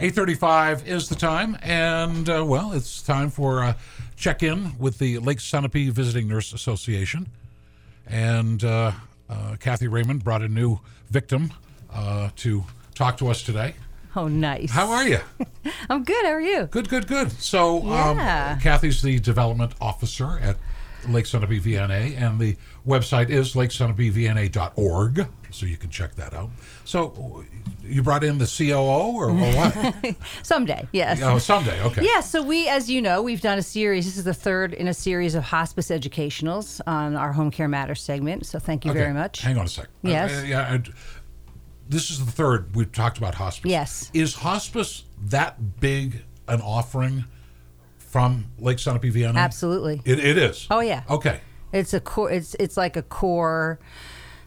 8:35 is the time, and uh, well, it's time for a check-in with the Lake Sunapee Visiting Nurse Association, and uh, uh, Kathy Raymond brought a new victim uh, to talk to us today. Oh, nice. How are you? I'm good. How are you? Good, good, good. So, Yeah. um, Kathy's the development officer at Lake Sunapee VNA, and the website is lakesunapeevna.org, so you can check that out. So, you brought in the COO or, or what? Someday, yes. oh, someday. Okay. Yeah, so we, as you know, we've done a series. This is the third in a series of hospice educationals on our Home Care Matters segment. So thank you Okay, very much. Hang on a sec. Yes. Uh, yeah. I- this is the third we've talked about hospice. Yes. Is hospice that big an offering from Lake Sunapee VNA? Absolutely. It, it is. Oh, yeah. Okay. It's a core. It's it's like a core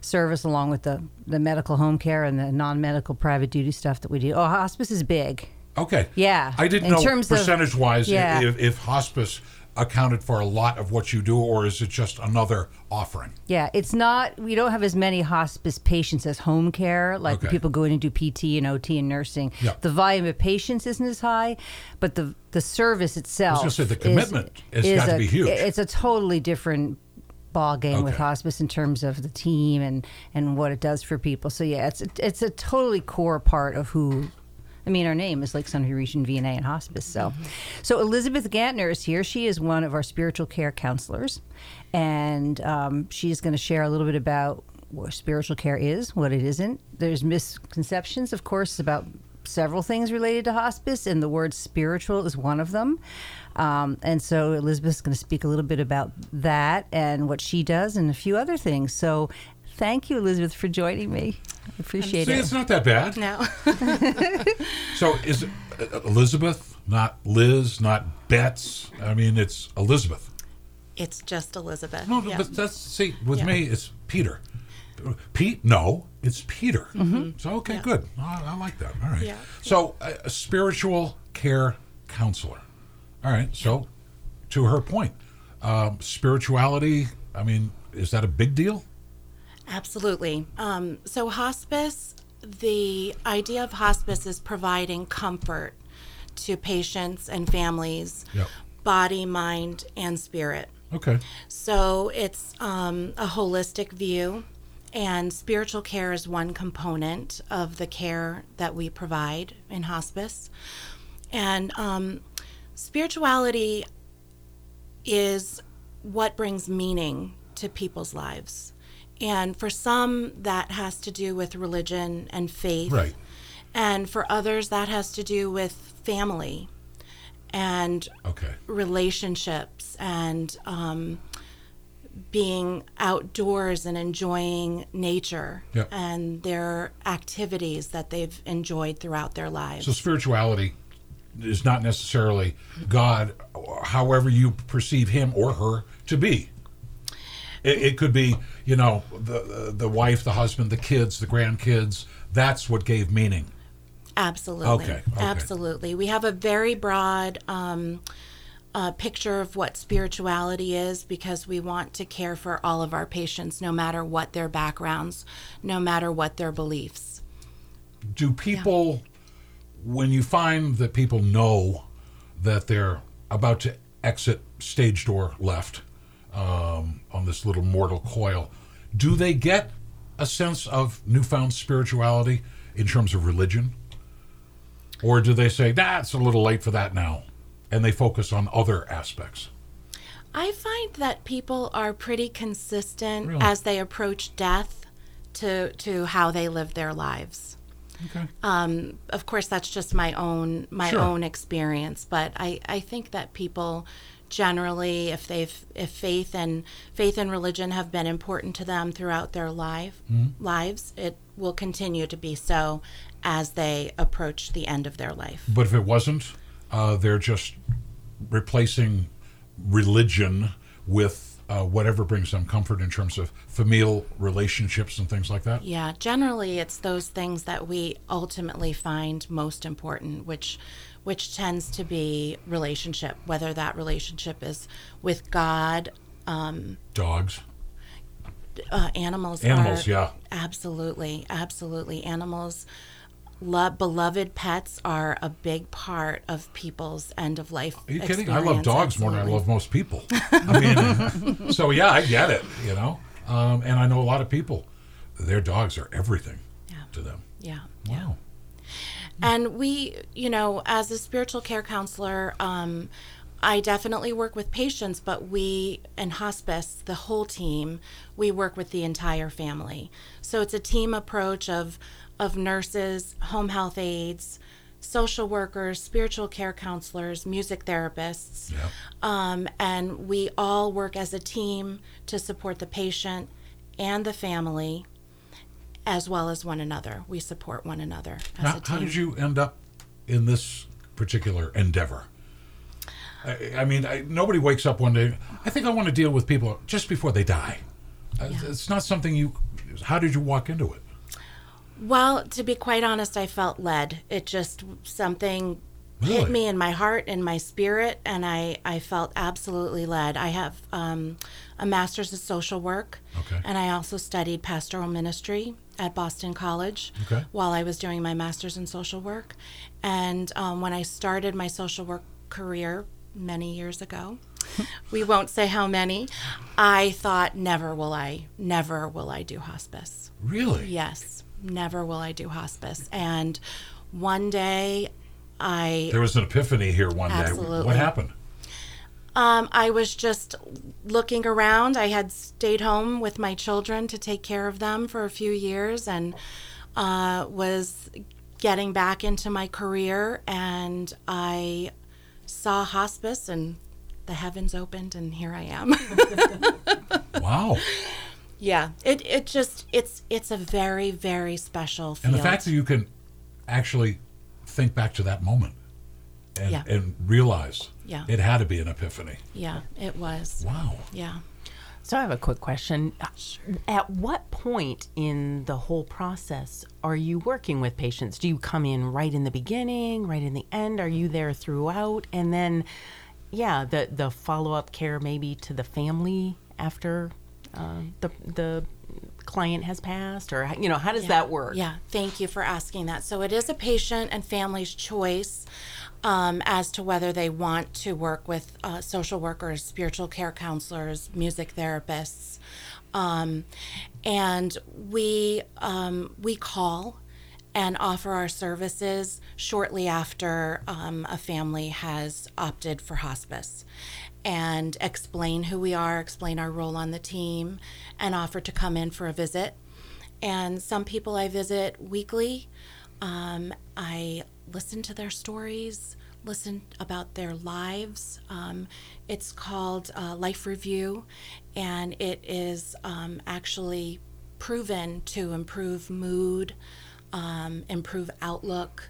service along with the the medical home care and the non medical private duty stuff that we do. Oh, hospice is big. Okay. Yeah, I didn't in know terms of- percentage wise yeah. if, if hospice accounted for a lot of what you do, or is it just another offering? Yeah, it's not. We don't have as many hospice patients as home care. Like Okay. people go in and do PT and OT and nursing. Yeah. The volume of patients isn't as high, but the the service itself. gonna say, the is- commitment has is got to be huge. It's a totally different ball game with hospice in terms of the team and and what it does for people. So yeah, it's a, it's a totally core part of who. I mean, our name is Lake Sunapee Region VNA and Hospice. So, so Elizabeth Gantner is here. She is one of our spiritual care counselors, and um, she's going to share a little bit about what spiritual care is, what it isn't. There's misconceptions, of course, about several things related to hospice, and the word spiritual is one of them. Um, and so Elizabeth's going to speak a little bit about that and what she does, and a few other things. So, thank you, Elizabeth, for joining me. I appreciate See, it. it's not that bad. No. So is uh, Elizabeth, not Liz, not Betts? I mean, it's Elizabeth. it's just Elizabeth. No, Yeah. but that's see with Yeah. me, it's Peter. Pete? No, it's Peter. Mm-hmm. So okay, Yeah. good. I, I like that. All right. Yeah. So uh, a spiritual care counselor. All right. So to her point, um, spirituality. I mean, is that a big deal? Absolutely. Um, so, hospice, the idea of hospice is providing comfort to patients and families, Yep. body, mind, and spirit. Okay. So, it's um, a holistic view, and spiritual care is one component of the care that we provide in hospice. And um, spirituality is what brings meaning to people's lives. And for some, that has to do with religion and faith. Right. And for others, that has to do with family and Okay. relationships and um, being outdoors and enjoying nature Yep. and their activities that they've enjoyed throughout their lives. So spirituality is not necessarily God, however you perceive him or her to be. It, it could be, you know, the the wife, the husband, the kids, the grandkids. That's what gave meaning. Absolutely. Okay, okay. Absolutely. We have a very broad um, uh, picture of what spirituality is because we want to care for all of our patients, no matter what their backgrounds, no matter what their beliefs. Do people, when you find that people know that they're about to exit stage door left um, on this little mortal coil, do they get a sense of newfound spirituality in terms of religion? Or do they say, nah, a little late for that now? And they focus on other aspects. I find that people are pretty consistent Really? as they approach death to to how they live their lives. Okay. Um, of course, that's just my own my Sure. own experience, but I, I think that people generally, if they've if faith and faith and religion have been important to them throughout their life lives, it will continue to be so as they approach the end of their life. But if it wasn't, uh, they're just replacing religion with uh, whatever brings them comfort in terms of familial relationships and things like that. Yeah, generally it's those things that we ultimately find most important, which which tends to be relationship, whether that relationship is with God, um, Dogs. uh, animals. Animals, are- yeah. Absolutely, absolutely. Animals lo- beloved pets are a big part of people's end of life. Are you kidding? I love dogs more than I love most people. I mean, so yeah, I get it, you know. Um, and I know a lot of people, their dogs are everything Yeah. to them. Yeah. Wow. And we, you know, as a spiritual care counselor, um, I definitely work with patients, but we, in hospice, the whole team, we work with the entire family. So it's a team approach of, of nurses, home health aides, social workers, spiritual care counselors, music therapists. Yeah. Um, and we all work as a team to support the patient and the family as well as one another. We support one another as How, a team. how did you end up in this particular endeavor? I, I mean, I, nobody wakes up one day. I think I want to deal with people just before they die. Uh, It's not something you. How did you walk into it? Well, to be quite honest, I felt led. It just something Really? hit me in my heart and my spirit, and I, I felt absolutely led. I have um, a master's of social work, Okay. and I also studied pastoral ministry at Boston College Okay. while I was doing my master's in social work. And um, when I started my social work career many years ago, we won't say how many, I thought, never will I, never will I do hospice. Really? Yes, never will I do hospice. And one day, I There was an epiphany here one day. Absolutely. What happened? Um, I was just looking around. I had stayed home with my children to take care of them for a few years, and uh, was getting back into my career. And I saw hospice, and the heavens opened, and here I am. Wow. yeah, it it just it's it's a very very special field. And the fact that you can actually think back to that moment and, Yeah. and realize Yeah. it had to be an epiphany. yeah, it was. Wow. Yeah. So I have a quick question. Sure. At what point in the whole process are you working with patients? Do you come in right in the beginning, right in the end? Are you there throughout? And then, yeah, the the follow up care maybe to the family after uh, the the client has passed, or you know, how does that work? Yeah, thank you for asking that. So it is a patient and family's choice um, as to whether they want to work with uh, social workers, spiritual care counselors, music therapists, um, and we um, we call and offer our services shortly after um, a family has opted for hospice and explain who we are, explain our role on the team, and offer to come in for a visit. And some people I visit weekly. Um, I listen to their stories, listen about their lives. Um, it's called uh, Life Review, and it is um, actually proven to improve mood, um, improve outlook.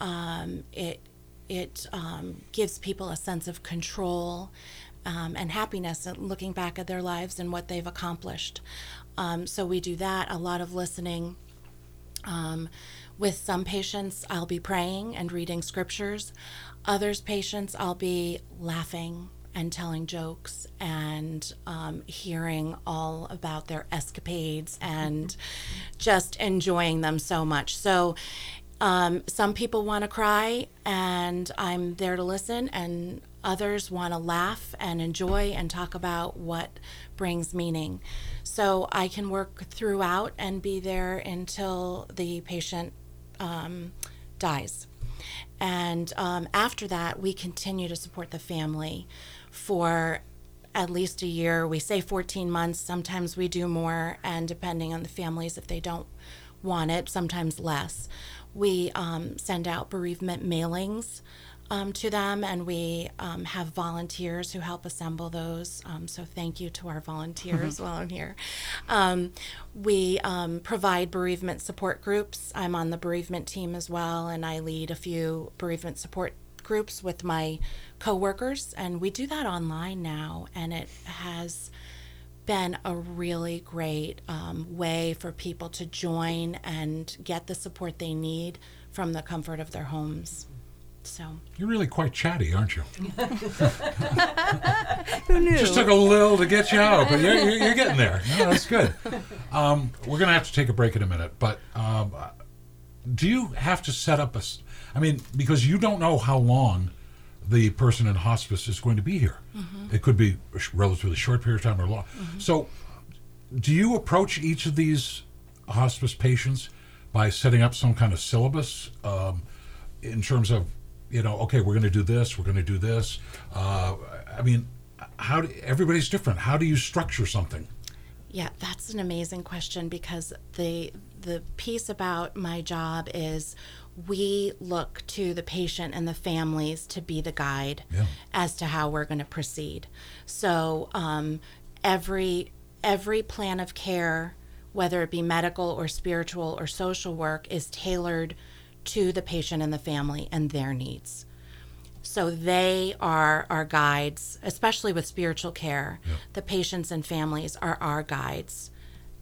Um, it it um, gives people a sense of control um, and happiness and looking back at their lives and what they've accomplished. Um, so we do that. A lot of listening. With some patients, I'll be praying and reading scriptures. Others patients, I'll be laughing and telling jokes and um, hearing all about their escapades and just enjoying them so much. So, um, some people want to cry, and I'm there to listen, and others want to laugh and enjoy and talk about what brings meaning. So I can work throughout and be there until the patient um, dies. And um, after that, we continue to support the family for at least a year. We say 14 months. Sometimes we do more, and depending on the families, if they don't want it, sometimes less. We um, send out bereavement mailings um, to them, and we um, have volunteers who help assemble those. Um, so thank you to our volunteers while I'm here. Um, we um, provide bereavement support groups. I'm on the bereavement team as well, and I lead a few bereavement support groups with my coworkers, and we do that online now, and it has been a really great um, way for people to join and get the support they need from the comfort of their homes. So, You're really quite chatty, aren't you? Who knew? Just took a little to get you out, but you're, you're, you're getting there. No, that's good. Um, we're going to have to take a break in a minute, but um, do you have to set up a? I mean, because you don't know how long the person in hospice is going to be here. It could be a sh- relatively short period of time or long. So, do you approach each of these hospice patients by setting up some kind of syllabus um, in terms of, you know, okay, we're going to do this, we're going to do this. Uh, I mean, how do, everybody's different. How do you structure something? Yeah, that's an amazing question because the the piece about my job is we look to the patient and the families to be the guide Yeah. as to how we're going to proceed. So um, every every plan of care, whether it be medical or spiritual or social work, is tailored to the patient and the family and their needs. So they are our guides, especially with spiritual care. The patients and families are our guides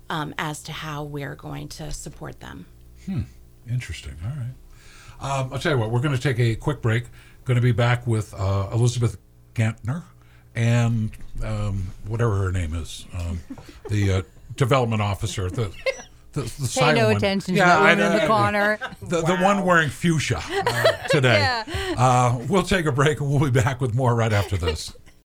um, as to how we're going to support them. Hmm. Interesting. All right. Um, I'll tell you what, we're going to take a quick break. Going to be back with uh, Elizabeth Gantner and um, whatever her name is, um, the uh, development officer, the the, the Pay no one. attention to Yeah, that I woman in the corner. The, the one wearing fuchsia uh, today. uh, we'll take a break and we'll be back with more right after this.